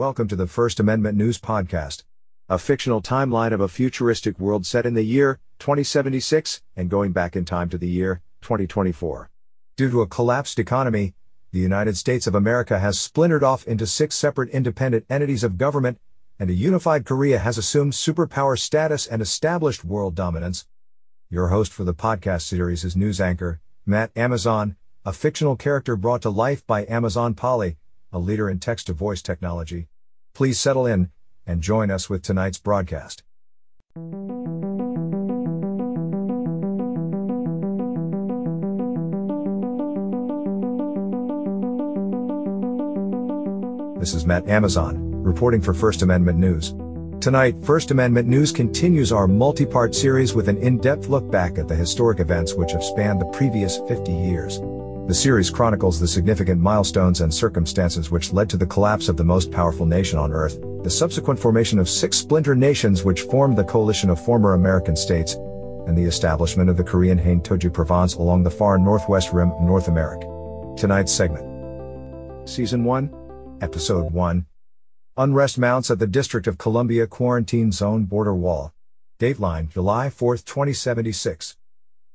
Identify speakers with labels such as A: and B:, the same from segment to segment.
A: Welcome to the First Amendment News Podcast, a fictional timeline of a futuristic world set in the year 2076 and going back in time to the year 2024. Due to a collapsed economy, the United States of America has splintered off into six separate independent entities of government, and a unified Korea has assumed superpower status and established world dominance. Your host for the podcast series is news anchor, Matt Amazon, a fictional character brought to life by Amazon Polly, a leader in text to voice technology. Please settle in and join us with tonight's broadcast. This is Matt Amazon, reporting for First Amendment News. Tonight, First Amendment News continues our multi part series with an in depth look back at the historic events which have spanned the previous 50 years. The series chronicles the significant milestones and circumstances which led to the collapse of the most powerful nation on earth, the subsequent formation of six splinter nations which formed the coalition of former American states, and the establishment of the Korean Haine Toju Province along the far northwest rim of North America. Tonight's segment Season 1, Episode 1 Unrest mounts at the District of Columbia Quarantine Zone Border Wall. Dateline July 4, 2076.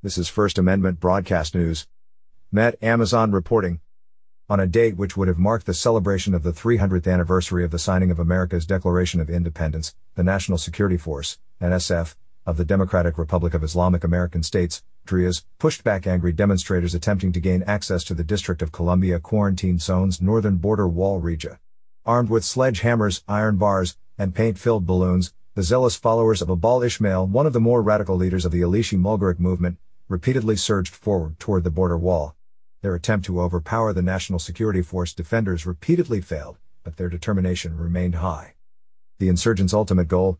A: This is First Amendment Broadcast News. Matt Amazon reporting. On a date which would have marked the celebration of the 300th anniversary of the signing of America's Declaration of Independence, the National Security Force, NSF, of the Democratic Republic of Islamic American States, DRIAS, pushed back angry demonstrators attempting to gain access to the District of Columbia Quarantine Zone's northern border wall region. Armed with sledgehammers, iron bars, and paint-filled balloons, the zealous followers of Abul Ishmael, one of the more radical leaders of the Alishi Mulgaric movement, repeatedly surged forward toward the border wall. Their attempt to overpower the National Security Force defenders repeatedly failed, but their determination remained high. The insurgents' ultimate goal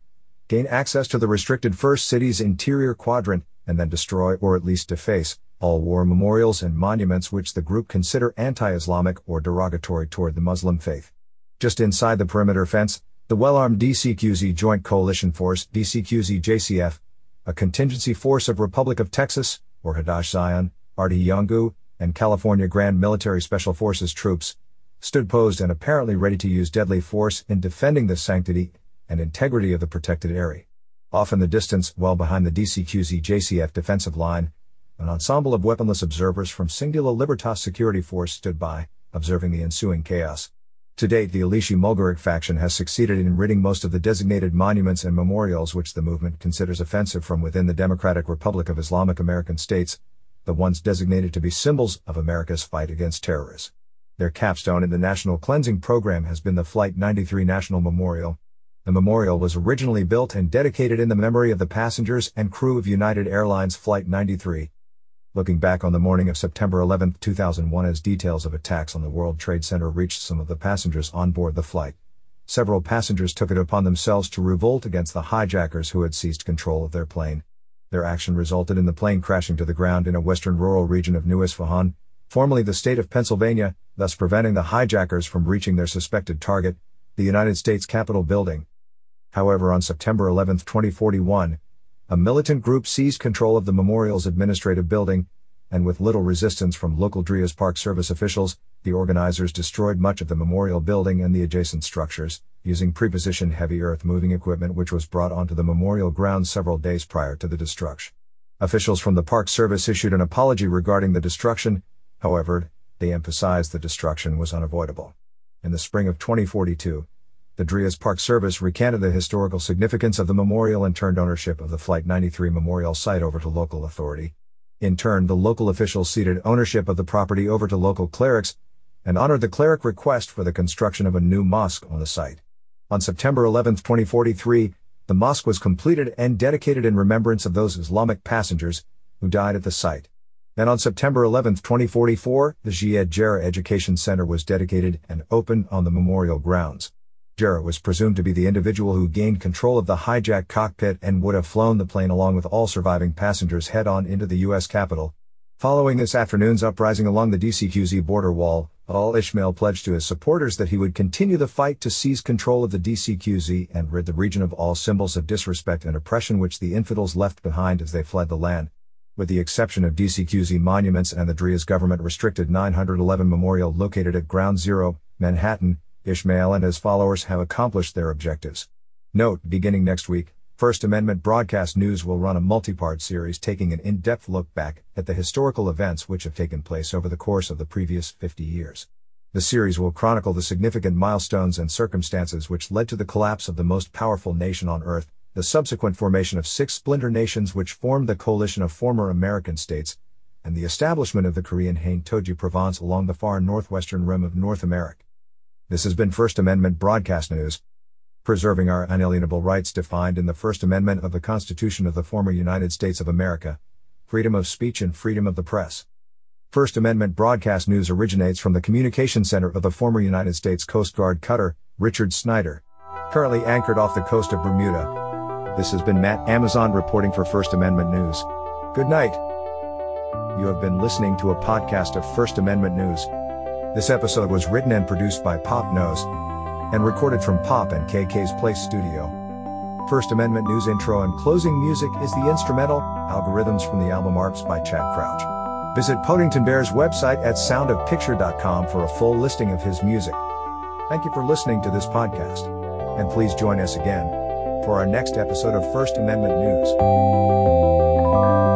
A: gain access to the restricted First City's interior quadrant, and then destroy or at least deface all war memorials and monuments which the group consider anti Islamic or derogatory toward the Muslim faith. Just inside the perimeter fence, the well armed DCQZ Joint Coalition Force, DCQZ JCF, a contingency force of Republic of Texas, or Hadash Zion, Arty Yongu, and California Grand Military Special Forces troops, stood posed and apparently ready to use deadly force in defending the sanctity and integrity of the protected area. Off in the distance, well behind the DCQZ JCF defensive line, an ensemble of weaponless observers from Singular Libertas Security Force stood by, observing the ensuing chaos. To date, the Alishi Mulgaric faction has succeeded in ridding most of the designated monuments and memorials which the movement considers offensive from within the Democratic Republic of Islamic American States, the ones designated to be symbols of America's fight against terrorists. Their capstone in the National Cleansing Program has been the Flight 93 National Memorial. The memorial was originally built and dedicated in the memory of the passengers and crew of United Airlines Flight 93. Looking back on the morning of September 11, 2001 as details of attacks on the World Trade Center reached some of the passengers on board the flight, several passengers took it upon themselves to revolt against the hijackers who had seized control of their plane. Their action resulted in the plane crashing to the ground in a western rural region of New Isfahan, formerly the state of Pennsylvania, thus preventing the hijackers from reaching their suspected target, the United States Capitol building. However, on September 11, 2041, a militant group seized control of the memorial's administrative building, and with little resistance from local Drias Park Service officials, the organizers destroyed much of the memorial building and the adjacent structures, using prepositioned heavy earth moving equipment which was brought onto the memorial grounds several days prior to the destruction. Officials from the Park Service issued an apology regarding the destruction, however, they emphasized the destruction was unavoidable. In the spring of 2042, the Drias Park Service recanted the historical significance of the memorial and turned ownership of the Flight 93 memorial site over to local authority. In turn, the local officials ceded ownership of the property over to local clerics, and honored the cleric request for the construction of a new mosque on the site. On September 11, 2043, the mosque was completed and dedicated in remembrance of those Islamic passengers who died at the site. Then on September 11, 2044, the Jihad Jarrah Education Center was dedicated and opened on the memorial grounds. Jarrah was presumed to be the individual who gained control of the hijacked cockpit and would have flown the plane along with all surviving passengers head on into the U.S. Capitol. Following this afternoon's uprising along the DCQZ border wall, Abul Ishmael pledged to his supporters that he would continue the fight to seize control of the DCQZ and rid the region of all symbols of disrespect and oppression which the infidels left behind as they fled the land. With the exception of DCQZ monuments and the Drias government restricted 911 memorial located at Ground Zero, Manhattan, Ishmael and his followers have accomplished their objectives. Note, beginning next week, First Amendment Broadcast News will run a multi-part series taking an in-depth look back at the historical events which have taken place over the course of the previous 50 years. The series will chronicle the significant milestones and circumstances which led to the collapse of the most powerful nation on earth, the subsequent formation of six splinter nations which formed the coalition of former American states, and the establishment of the Korean Haine Toju Province along the far northwestern rim of North America. This has been First Amendment Broadcast News. Preserving our unalienable rights defined in the First Amendment of the Constitution of the former United States of America, freedom of speech and freedom of the press. First Amendment Broadcast News originates from the Communication Center of the former United States Coast Guard cutter, Richard Snyder, currently anchored off the coast of Bermuda. This has been Matt Amazon reporting for First Amendment News. Good night. You have been listening to a podcast of First Amendment News. This episode was written and produced by Pop Knows and recorded from Pop and KK's Place Studio. First Amendment News intro and closing music is the instrumental Algorithms from the album Arps by Chad Crouch. Visit Podington Bear's website at soundofpicture.com for a full listing of his music. Thank you for listening to this podcast. And please join us again for our next episode of First Amendment News.